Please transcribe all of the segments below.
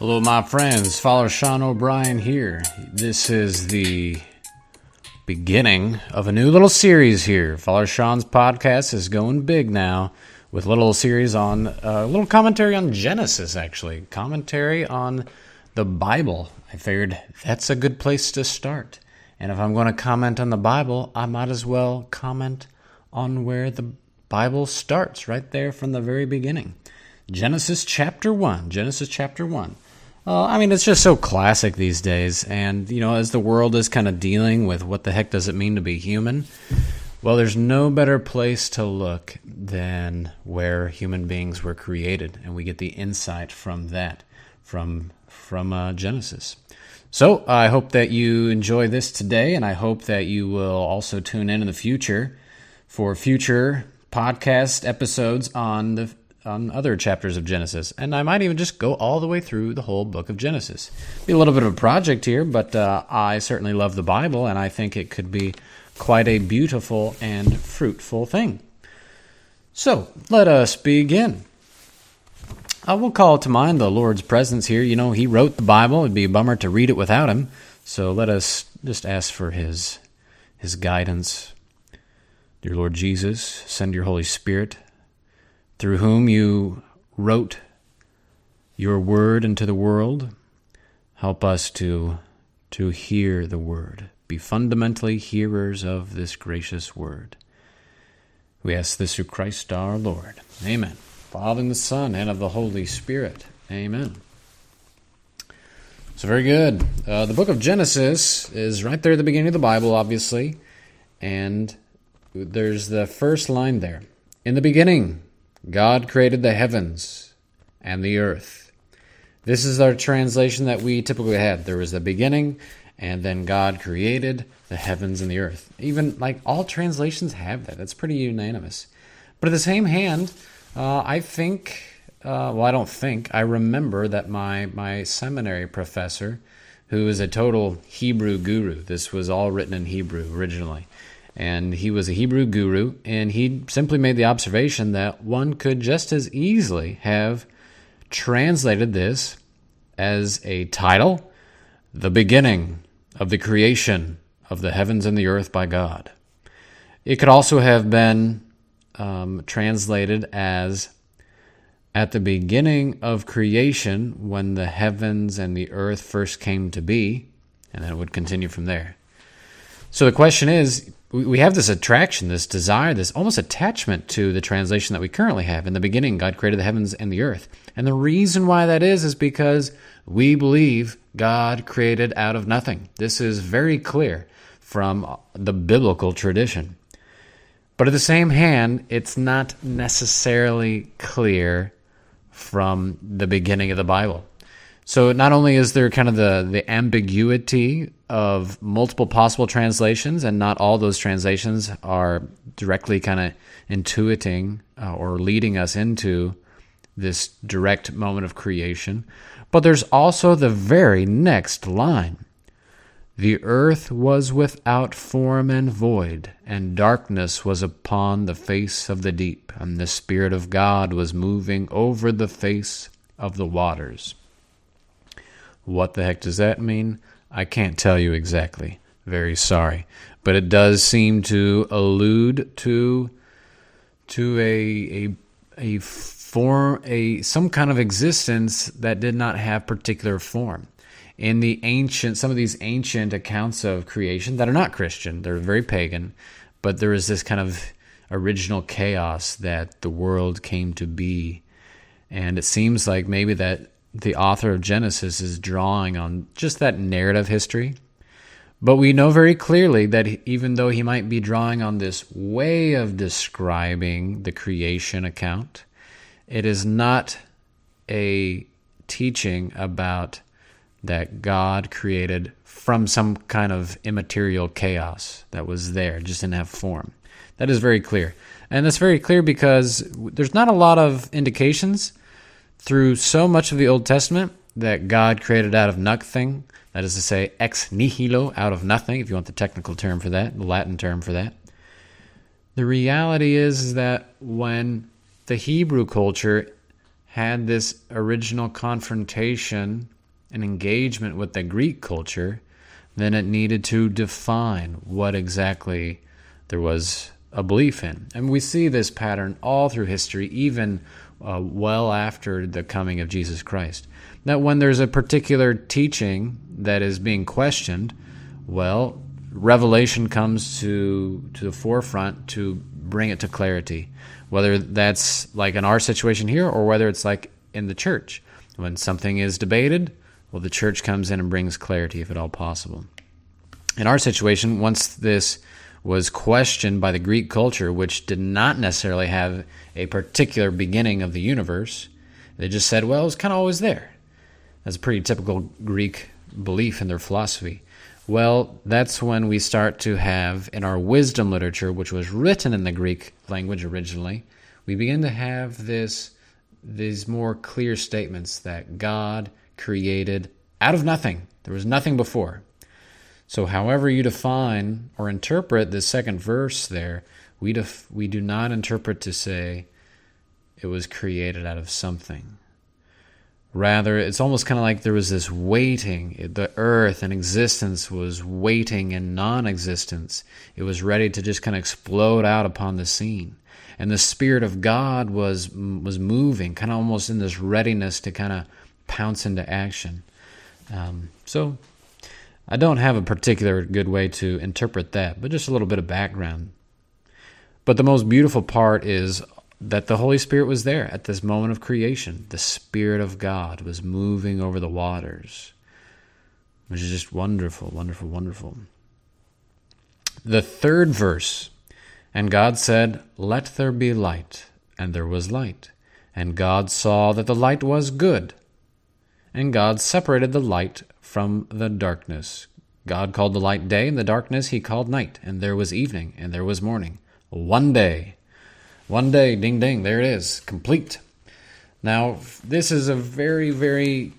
Hello, my friends. Father Sean O'Brien here. This is the beginning of a new little series here. Father Sean's podcast is going big now with a little series on uh, a little commentary on Genesis, actually. Commentary on the Bible. I figured that's a good place to start. And if I'm going to comment on the Bible, I might as well comment on where the Bible starts, right there from the very beginning. Genesis chapter 1. Genesis chapter 1. I mean, it's just so classic these days. And, you know, as the world is kind of dealing with what the heck does it mean to be human, well, there's no better place to look than where human beings were created. And we get the insight from that, from, from uh, Genesis. So I hope that you enjoy this today, and I hope that you will also tune in in the future for future podcast episodes on the on other chapters of Genesis, and I might even just go all the way through the whole book of Genesis. Be a little bit of a project here, but uh, I certainly love the Bible, and I think it could be quite a beautiful and fruitful thing. So let us begin. I will call to mind the Lord's presence here. You know, He wrote the Bible; it'd be a bummer to read it without Him. So let us just ask for His His guidance. Dear Lord Jesus, send your Holy Spirit through whom you wrote your word into the world. Help us to, to hear the word, be fundamentally hearers of this gracious word. We ask this through Christ our Lord. Amen. Father and the Son and of the Holy Spirit. Amen. So, very good. Uh, the book of Genesis is right there at the beginning of the Bible, obviously. And there's the first line there. In the beginning, God created the heavens and the earth. This is our translation that we typically have. There was the beginning, and then God created the heavens and the earth. Even like all translations have that. That's pretty unanimous. But at the same hand, uh, I think, uh, well, I don't think, I remember that my, my seminary professor, who is a total Hebrew guru, this was all written in Hebrew originally and he was a Hebrew guru, and he simply made the observation that one could just as easily have translated this as a title, The Beginning of the Creation of the Heavens and the Earth by God. It could also have been um, translated as At the beginning of creation, when the heavens and the earth first came to be, and then it would continue from there. So the question is we have this attraction, this desire, this almost attachment to the translation that we currently have. In the beginning, God created the heavens and the earth. And the reason why that is, is because we believe God created out of nothing. This is very clear from the biblical tradition. But at the same hand, it's not necessarily clear from the beginning of the Bible. So not only is there kind of the, the ambiguity of multiple possible translations, and not all those translations are directly kind of intuiting uh, or leading us into this direct moment of creation, but there's also the very next line. The earth was without form and void, and darkness was upon the face of the deep, and the Spirit of God was moving over the face of the waters. What the heck does that mean? I can't tell you exactly. Very sorry. But it does seem to allude to to a a a form a some kind of existence that did not have particular form. In the ancient some of these ancient accounts of creation that are not Christian, they're very pagan, but there is this kind of original chaos that the world came to be. And it seems like maybe that the author of Genesis is drawing on just that narrative history. But we know very clearly that even though he might be drawing on this way of describing the creation account, it is not a teaching about that God created from some kind of immaterial chaos that was there, just didn't have form. That is very clear. And that's very clear because there's not a lot of indications through so much of the Old Testament that God created out of nothing, that is to say, ex nihilo, out of nothing, if you want the technical term for that, the Latin term for that. The reality is, is that when the Hebrew culture had this original confrontation and engagement with the Greek culture, then it needed to define what exactly there was a belief in. And we see this pattern all through history, even uh, well after the coming of Jesus Christ. That when there's a particular teaching that is being questioned, well, revelation comes to to the forefront to bring it to clarity. Whether that's like in our situation here or whether it's like in the church. When something is debated, well the church comes in and brings clarity if at all possible. In our situation, once this was questioned by the Greek culture, which did not necessarily have a particular beginning of the universe. They just said, well, it was kind of always there. That's a pretty typical Greek belief in their philosophy. Well, that's when we start to have, in our wisdom literature, which was written in the Greek language originally, we begin to have this these more clear statements that God created out of nothing. There was nothing before. So, however you define or interpret the second verse there, we, def- we do not interpret to say it was created out of something. Rather, it's almost kind of like there was this waiting. The earth and existence was waiting in non existence. It was ready to just kind of explode out upon the scene. And the Spirit of God was, was moving, kind of almost in this readiness to kind of pounce into action. Um, so I don't have a particular good way to interpret that, but just a little bit of background. But the most beautiful part is that the Holy Spirit was there at this moment of creation. The Spirit of God was moving over the waters, which is just wonderful, wonderful, wonderful. The third verse And God said, Let there be light. And there was light. And God saw that the light was good. And God separated the light from the darkness. God called the light day, and the darkness he called night. And there was evening, and there was morning. One day. One day, ding ding, there it is, complete. Now, this is a very, very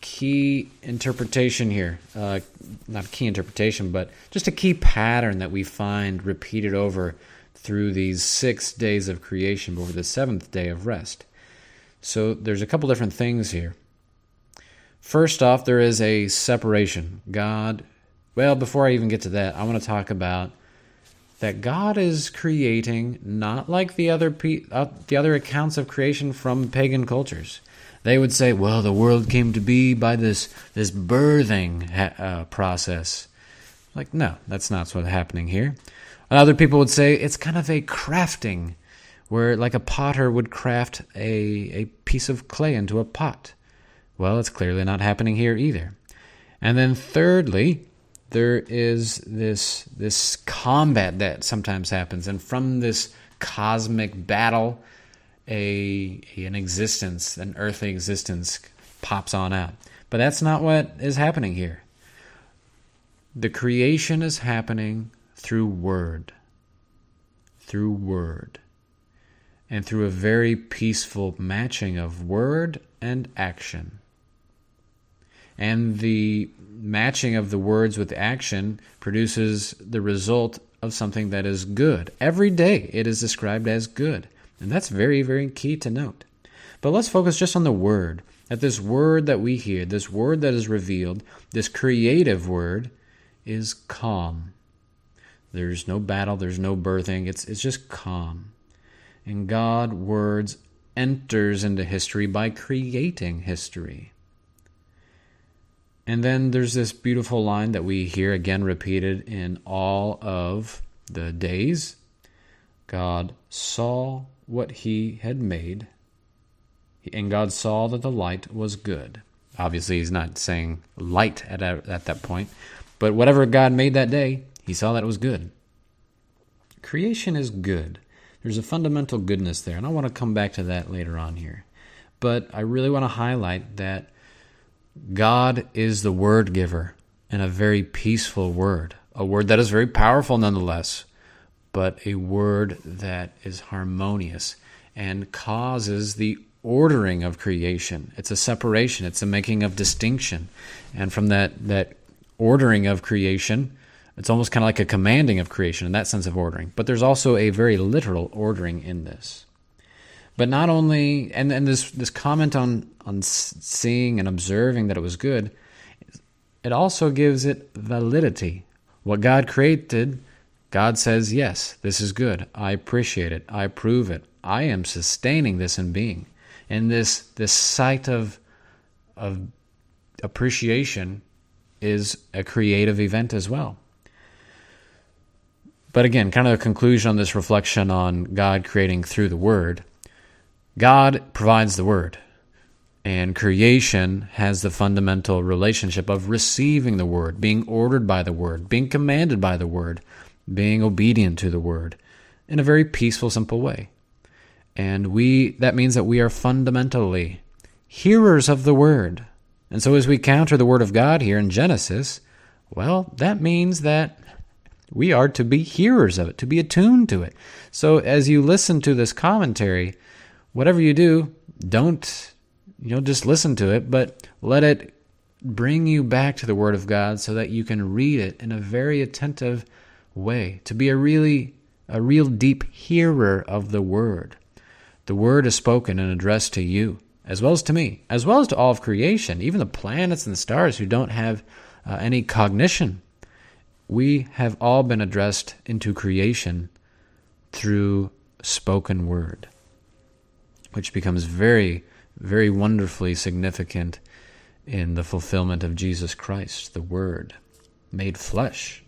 key interpretation here. Uh, not a key interpretation, but just a key pattern that we find repeated over through these six days of creation before the seventh day of rest. So there's a couple different things here. First off, there is a separation. God, well, before I even get to that, I want to talk about that God is creating not like the other uh, the other accounts of creation from pagan cultures. They would say, "Well, the world came to be by this this birthing ha- uh, process." Like, no, that's not what's happening here. Other people would say it's kind of a crafting, where like a potter would craft a a piece of clay into a pot. Well, it's clearly not happening here either. And then thirdly, there is this this combat that sometimes happens and from this cosmic battle a, an existence, an earthly existence pops on out. But that's not what is happening here. The creation is happening through word. Through word. And through a very peaceful matching of word and action and the matching of the words with action produces the result of something that is good. Every day it is described as good. And that's very, very key to note. But let's focus just on the word. That this word that we hear, this word that is revealed, this creative word, is calm. There's no battle, there's no birthing, it's, it's just calm. And God, words, enters into history by creating history. And then there's this beautiful line that we hear again repeated in all of the days. God saw what he had made, and God saw that the light was good. Obviously, he's not saying light at, at that point, but whatever God made that day, he saw that it was good. Creation is good. There's a fundamental goodness there, and I want to come back to that later on here. But I really want to highlight that God is the word giver and a very peaceful word, a word that is very powerful nonetheless, but a word that is harmonious and causes the ordering of creation. It's a separation, it's a making of distinction. And from that, that ordering of creation, it's almost kind of like a commanding of creation in that sense of ordering. But there's also a very literal ordering in this. But not only, and, and this, this comment on, on seeing and observing that it was good, it also gives it validity. What God created, God says, yes, this is good. I appreciate it. I approve it. I am sustaining this in being. And this, this sight of, of appreciation is a creative event as well. But again, kind of a conclusion on this reflection on God creating through the Word. God provides the Word, and creation has the fundamental relationship of receiving the Word, being ordered by the Word, being commanded by the Word, being obedient to the Word in a very peaceful, simple way. And we that means that we are fundamentally hearers of the Word and so, as we counter the Word of God here in Genesis, well, that means that we are to be hearers of it, to be attuned to it. So, as you listen to this commentary, whatever you do, don't you know just listen to it, but let it bring you back to the Word of God so that you can read it in a very attentive way. To be a really a real deep hearer of the Word. The Word is spoken and addressed to you as well as to me, as well as to all of creation, even the planets and the stars who don't have uh, any cognition. We have all been addressed into creation through spoken word, which becomes very, very wonderfully significant in the fulfillment of Jesus Christ, the Word made flesh.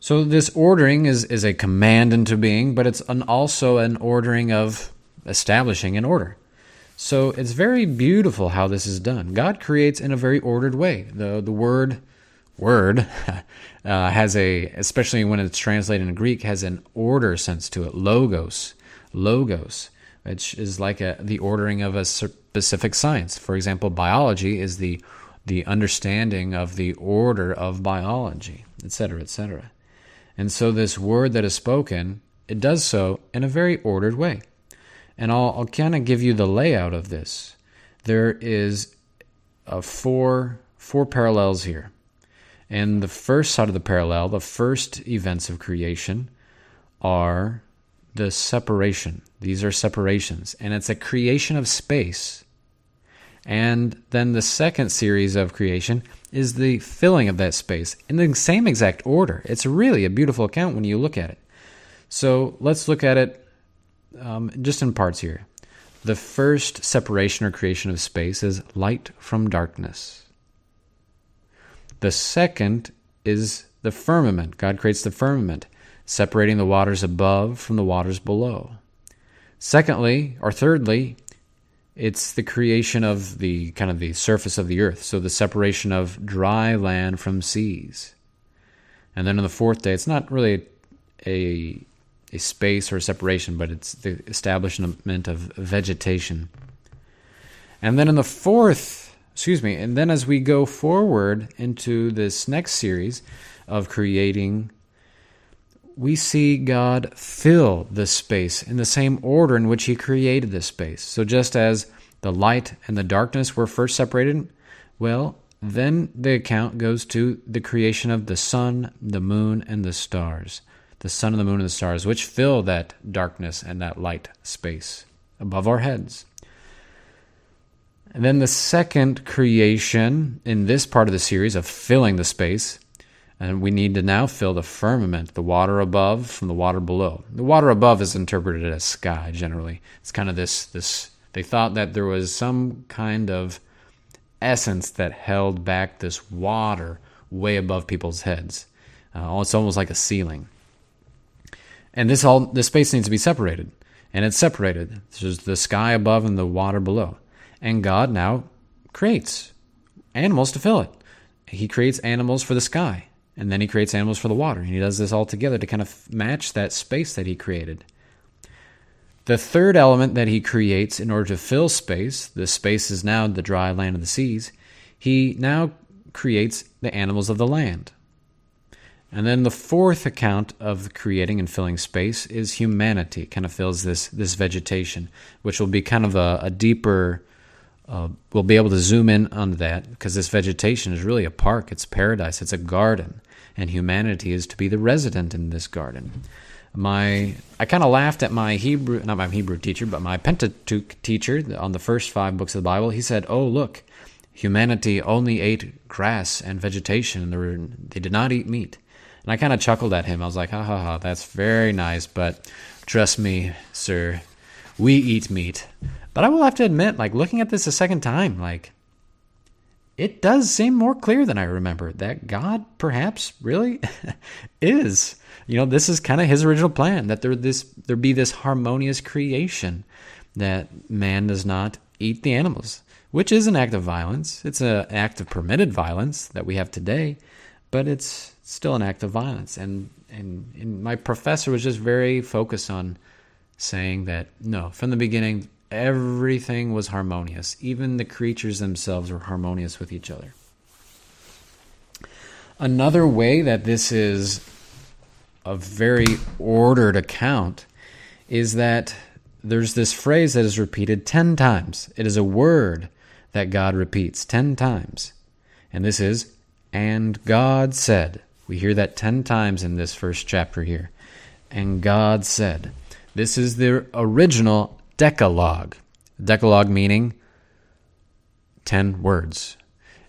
So, this ordering is, is a command into being, but it's an, also an ordering of establishing an order. So it's very beautiful how this is done. God creates in a very ordered way. The the word word uh, has a especially when it's translated in Greek has an order sense to it. Logos, logos, which is like a, the ordering of a specific science. For example, biology is the the understanding of the order of biology, etc., etc. And so this word that is spoken, it does so in a very ordered way. And I'll, I'll kind of give you the layout of this. There is a four four parallels here. And the first side of the parallel, the first events of creation, are the separation. These are separations. And it's a creation of space. And then the second series of creation is the filling of that space in the same exact order. It's really a beautiful account when you look at it. So let's look at it um, just in parts here. The first separation or creation of space is light from darkness. The second is the firmament. God creates the firmament, separating the waters above from the waters below. Secondly, or thirdly, it's the creation of the kind of the surface of the earth, so the separation of dry land from seas. And then on the fourth day, it's not really a a space or a separation, but it's the establishment of vegetation. And then in the fourth, excuse me, and then as we go forward into this next series of creating, we see God fill this space in the same order in which He created this space. So just as the light and the darkness were first separated, well, then the account goes to the creation of the sun, the moon, and the stars the sun and the moon and the stars, which fill that darkness and that light space above our heads. And then the second creation in this part of the series of filling the space, and we need to now fill the firmament, the water above from the water below. The water above is interpreted as sky generally. It's kind of this this they thought that there was some kind of essence that held back this water way above people's heads. Uh, it's almost like a ceiling. And this all this space needs to be separated. And it's separated. There's the sky above and the water below. And God now creates animals to fill it. He creates animals for the sky, and then he creates animals for the water. And he does this all together to kind of match that space that he created. The third element that he creates in order to fill space, the space is now the dry land of the seas, he now creates the animals of the land. And then the fourth account of creating and filling space is humanity. It kind of fills this this vegetation, which will be kind of a, a deeper. Uh, we'll be able to zoom in on that because this vegetation is really a park. It's paradise. It's a garden, and humanity is to be the resident in this garden. My I kind of laughed at my Hebrew, not my Hebrew teacher, but my Pentateuch teacher on the first five books of the Bible. He said, "Oh, look, humanity only ate grass and vegetation, they did not eat meat." And I kind of chuckled at him. I was like, "Ha ha ha, that's very nice, but trust me, sir, we eat meat." But I will have to admit, like looking at this a second time, like it does seem more clear than I remember that God perhaps really is. You know, this is kind of his original plan that there this there be this harmonious creation that man does not eat the animals, which is an act of violence. It's an act of permitted violence that we have today, but it's still an act of violence. And and, and my professor was just very focused on saying that no, from the beginning everything was harmonious. Even the creatures themselves were harmonious with each other. Another way that this is a very ordered account is that there's this phrase that is repeated 10 times. It is a word that God repeats 10 times. And this is, and God said. We hear that 10 times in this first chapter here. And God said. This is the original Decalogue. Decalogue meaning 10 words.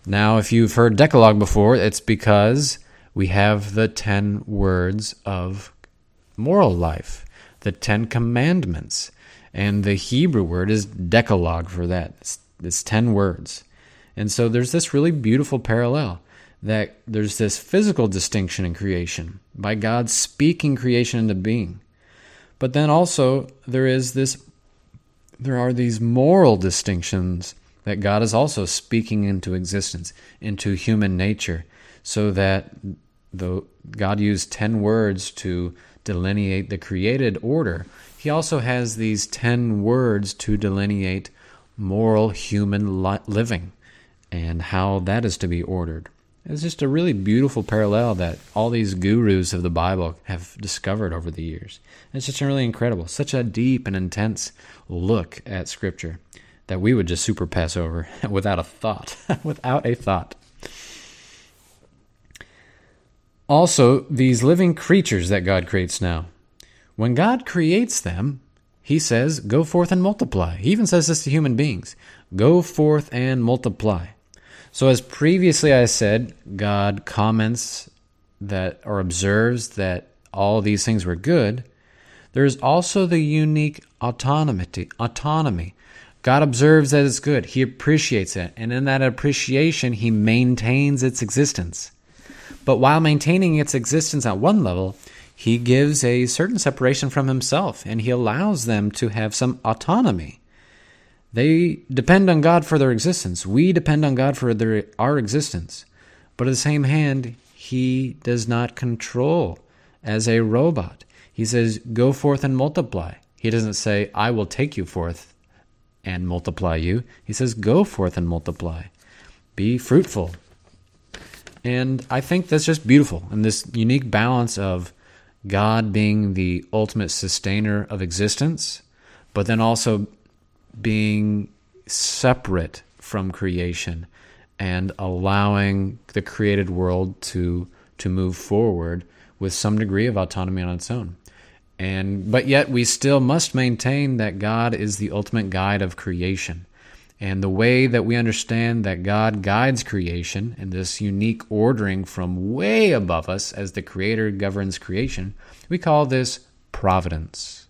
Now, if you've heard Decalogue before, it's because we have the 10 words of moral life, the 10 commandments. And the Hebrew word is Decalogue for that. It's, it's 10 words. And so there's this really beautiful parallel that there's this physical distinction in creation by God speaking creation into being. But then also there is this there are these moral distinctions that God is also speaking into existence, into human nature, so that the God used 10 words to delineate the created order, he also has these 10 words to delineate moral human li- living and how that is to be ordered. It's just a really beautiful parallel that all these gurus of the Bible have discovered over the years. It's just really incredible. Such a deep and intense look at Scripture that we would just super pass over without a thought. without a thought. Also, these living creatures that God creates now. When God creates them, He says, Go forth and multiply. He even says this to human beings Go forth and multiply. So, as previously I said, God comments that or observes that all these things were good. There's also the unique autonomy. Autonomy. God observes that it's good. He appreciates it, and in that appreciation, He maintains its existence. But while maintaining its existence at one level, He gives a certain separation from Himself, and He allows them to have some autonomy. They depend on God for their existence. We depend on God for their, our existence. But at the same hand, He does not control as a robot. He says, Go forth and multiply. He doesn't say, I will take you forth and multiply you. He says, Go forth and multiply. Be fruitful. And I think that's just beautiful. And this unique balance of God being the ultimate sustainer of existence, but then also being separate from creation and allowing the created world to to move forward with some degree of autonomy on its own. And but yet we still must maintain that God is the ultimate guide of creation. And the way that we understand that God guides creation in this unique ordering from way above us as the creator governs creation, we call this providence.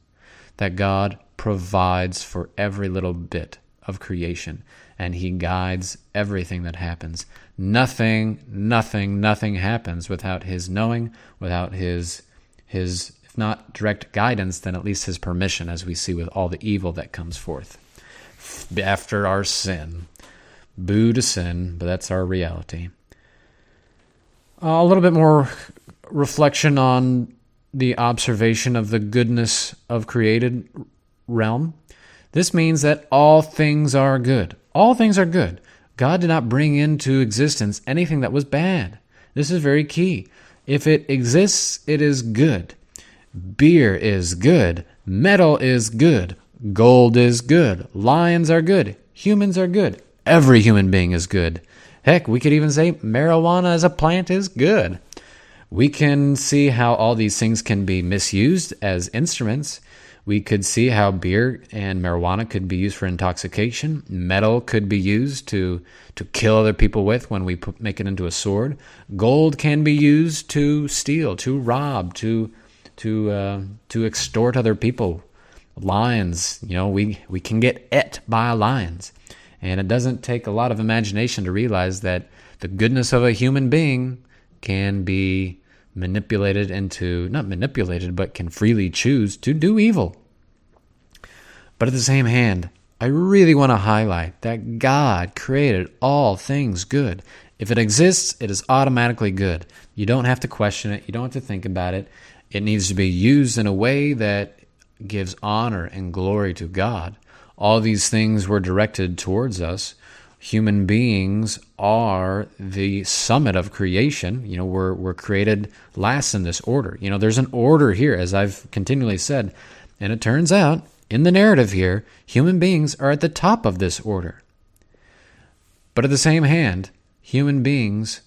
That God provides for every little bit of creation and he guides everything that happens. Nothing, nothing, nothing happens without his knowing, without his his if not direct guidance, then at least his permission as we see with all the evil that comes forth after our sin. Boo to sin, but that's our reality. Uh, a little bit more reflection on the observation of the goodness of created realm. This means that all things are good. All things are good. God did not bring into existence anything that was bad. This is very key. If it exists, it is good. Beer is good. Metal is good. Gold is good. Lions are good. Humans are good. Every human being is good. Heck, we could even say marijuana as a plant is good. We can see how all these things can be misused as instruments. We could see how beer and marijuana could be used for intoxication. Metal could be used to to kill other people with when we put, make it into a sword. Gold can be used to steal, to rob, to to uh, to extort other people. Lions, you know, we we can get et by lions, and it doesn't take a lot of imagination to realize that the goodness of a human being can be manipulated into, not manipulated, but can freely choose to do evil. But at the same hand, I really want to highlight that God created all things good. If it exists, it is automatically good. You don't have to question it, you don't have to think about it. It needs to be used in a way that gives honor and glory to God. All these things were directed towards us human beings are the summit of creation. You know, we're, we're created last in this order. You know, there's an order here, as I've continually said. And it turns out, in the narrative here, human beings are at the top of this order. But at the same hand, human beings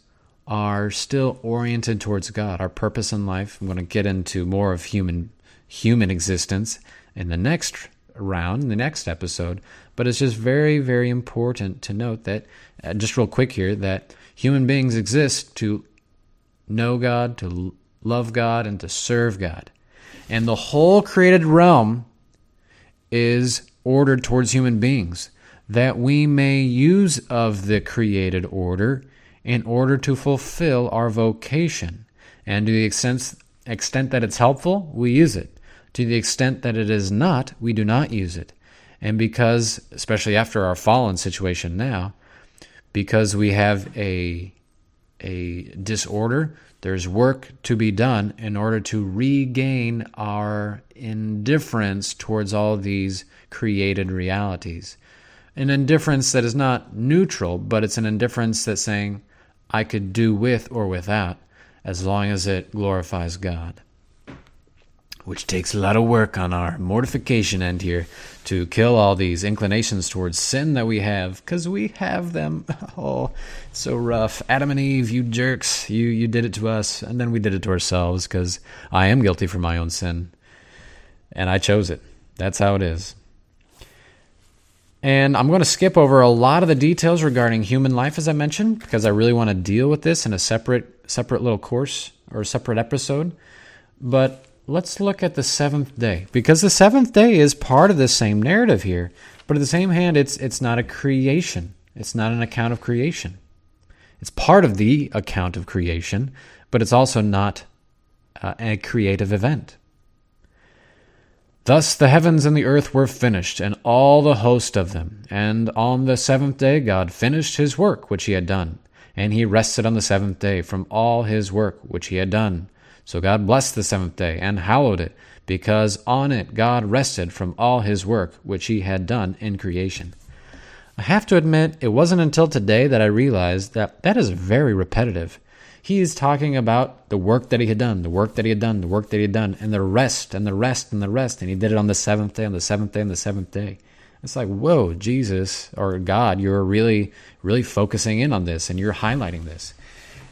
are still oriented towards God. Our purpose in life, I'm going to get into more of human human existence in the next around in the next episode. But it's just very, very important to note that, uh, just real quick here, that human beings exist to know God, to love God, and to serve God. And the whole created realm is ordered towards human beings that we may use of the created order in order to fulfill our vocation. And to the extent, extent that it's helpful, we use it. To the extent that it is not, we do not use it. And because, especially after our fallen situation now, because we have a, a disorder, there's work to be done in order to regain our indifference towards all these created realities. An indifference that is not neutral, but it's an indifference that's saying, I could do with or without, as long as it glorifies God which takes a lot of work on our mortification end here to kill all these inclinations towards sin that we have because we have them. Oh so rough. Adam and eve you jerks. You you did it to us and then we did it to ourselves because i am guilty for my own sin. And i chose it. That's how it is. And i'm going to skip over a lot of the details regarding human life as i mentioned because i really want to deal with this in a separate separate little course or a separate episode. But let's look at the seventh day because the seventh day is part of the same narrative here but at the same hand it's it's not a creation. It's not an account of creation. It's part of the account of creation but it's also not uh, a creative event. Thus the heavens and the earth were finished and all the host of them. And on the seventh day god finished his work which he had done and he rested on the seventh day from all his work which he had done so God blessed the seventh day and hallowed it, because on it God rested from all his work which he had done in creation. I have to admit, it wasn't until today that I realized that that is very repetitive. He is talking about the work that he had done, the work that he had done, the work that he had done, and the rest, and the rest, and the rest. And he did it on the seventh day, on the seventh day, on the seventh day. It's like, whoa, Jesus or God, you're really, really focusing in on this and you're highlighting this.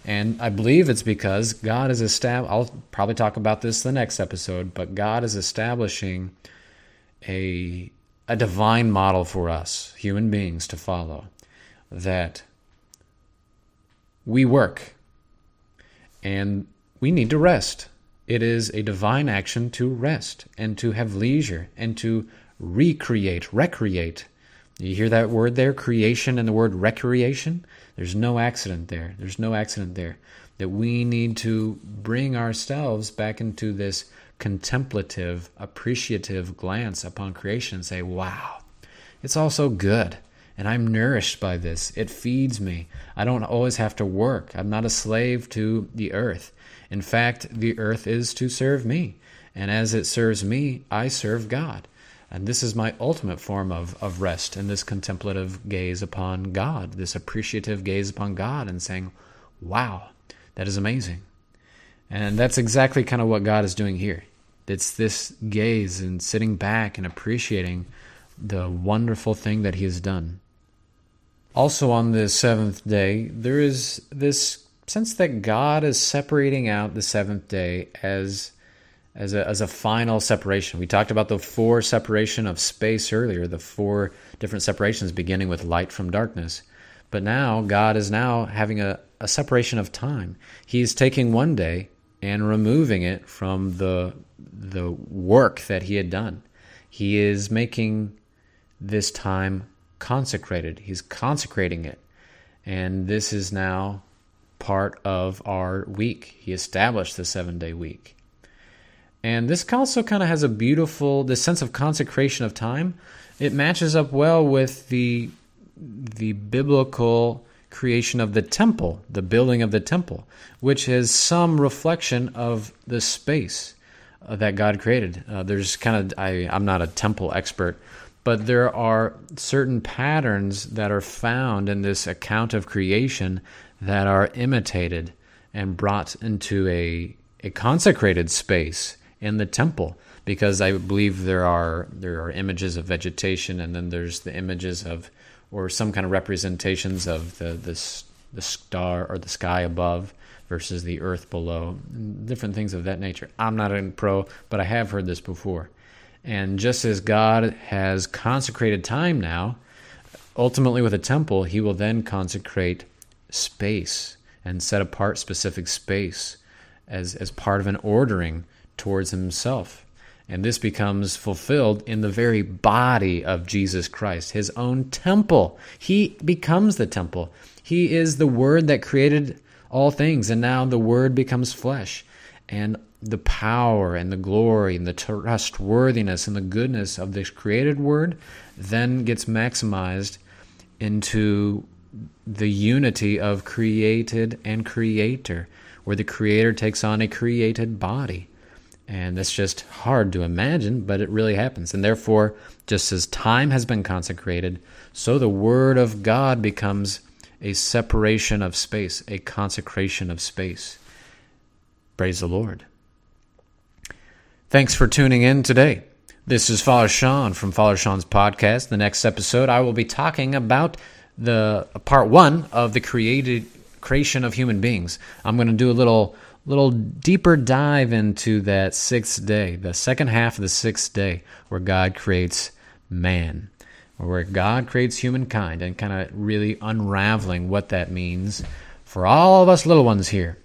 And I believe it's because God is established. I'll probably talk about this the next episode, but God is establishing a a divine model for us, human beings, to follow. That we work and we need to rest. It is a divine action to rest and to have leisure and to recreate, recreate. You hear that word there, creation, and the word recreation? There's no accident there. There's no accident there. That we need to bring ourselves back into this contemplative, appreciative glance upon creation and say, wow, it's all so good. And I'm nourished by this. It feeds me. I don't always have to work. I'm not a slave to the earth. In fact, the earth is to serve me. And as it serves me, I serve God. And this is my ultimate form of, of rest and this contemplative gaze upon God, this appreciative gaze upon God and saying, wow, that is amazing. And that's exactly kind of what God is doing here. It's this gaze and sitting back and appreciating the wonderful thing that He has done. Also, on the seventh day, there is this sense that God is separating out the seventh day as as a, as a final separation. We talked about the four separation of space earlier, the four different separations beginning with light from darkness. But now God is now having a, a separation of time. He's taking one day and removing it from the the work that he had done. He is making this time consecrated. He's consecrating it. And this is now part of our week. He established the seven day week. And this also kind of has a beautiful, this sense of consecration of time. It matches up well with the the biblical creation of the temple, the building of the temple, which is some reflection of the space uh, that God created. Uh, there's kind of I, I'm not a temple expert, but there are certain patterns that are found in this account of creation that are imitated and brought into a a consecrated space in the temple because I believe there are there are images of vegetation and then there's the images of or some kind of representations of the this the star or the sky above versus the earth below, different things of that nature. I'm not a pro, but I have heard this before. And just as God has consecrated time now, ultimately with a temple, he will then consecrate space and set apart specific space as, as part of an ordering towards himself. And this becomes fulfilled in the very body of Jesus Christ, his own temple. He becomes the temple. He is the Word that created all things, and now the Word becomes flesh. And the power and the glory and the trustworthiness and the goodness of this created Word then gets maximized into the unity of created and creator, where the creator takes on a created body. And that's just hard to imagine, but it really happens. And therefore, just as time has been consecrated, so the Word of God becomes a separation of space, a consecration of space. Praise the Lord. Thanks for tuning in today. This is Father Sean from Father Sean's podcast. The next episode, I will be talking about the part one of the created creation of human beings. I'm going to do a little little deeper dive into that sixth day, the second half of the sixth day, where God creates man, where God creates humankind, and kind of really unraveling what that means for all of us little ones here.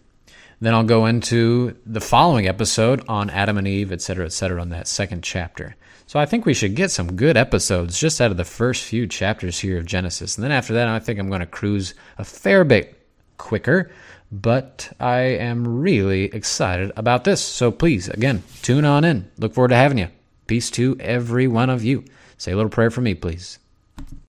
Then I'll go into the following episode on Adam and Eve, etc., etc., on that second chapter. So I think we should get some good episodes just out of the first few chapters here of Genesis. And then after that, I think I'm going to cruise a fair bit quicker. But I am really excited about this. So please, again, tune on in. Look forward to having you. Peace to every one of you. Say a little prayer for me, please.